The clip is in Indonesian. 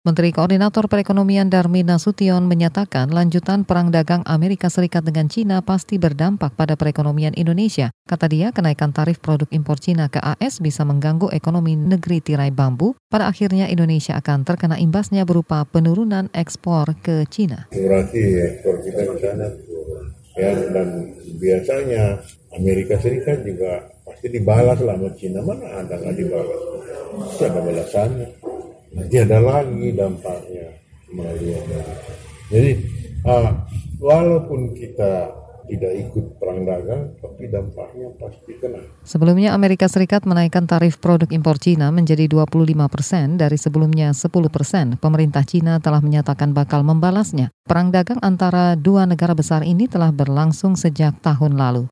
Menteri Koordinator Perekonomian Darmin Nasution menyatakan lanjutan perang dagang Amerika Serikat dengan Cina pasti berdampak pada perekonomian Indonesia. Kata dia, kenaikan tarif produk impor Cina ke AS bisa mengganggu ekonomi negeri tirai bambu. Pada akhirnya Indonesia akan terkena imbasnya berupa penurunan ekspor ke Cina. Berarti ekspor kita ke sana ya dan biasanya Amerika Serikat juga pasti dibalas lah sama Cina mana ada nggak dibalas? Ada balasannya nanti ada lagi dampaknya melalui Amerika. Jadi uh, walaupun kita tidak ikut perang dagang, tapi dampaknya pasti kena. Sebelumnya Amerika Serikat menaikkan tarif produk impor Cina menjadi 25 persen dari sebelumnya 10 persen. Pemerintah Cina telah menyatakan bakal membalasnya. Perang dagang antara dua negara besar ini telah berlangsung sejak tahun lalu.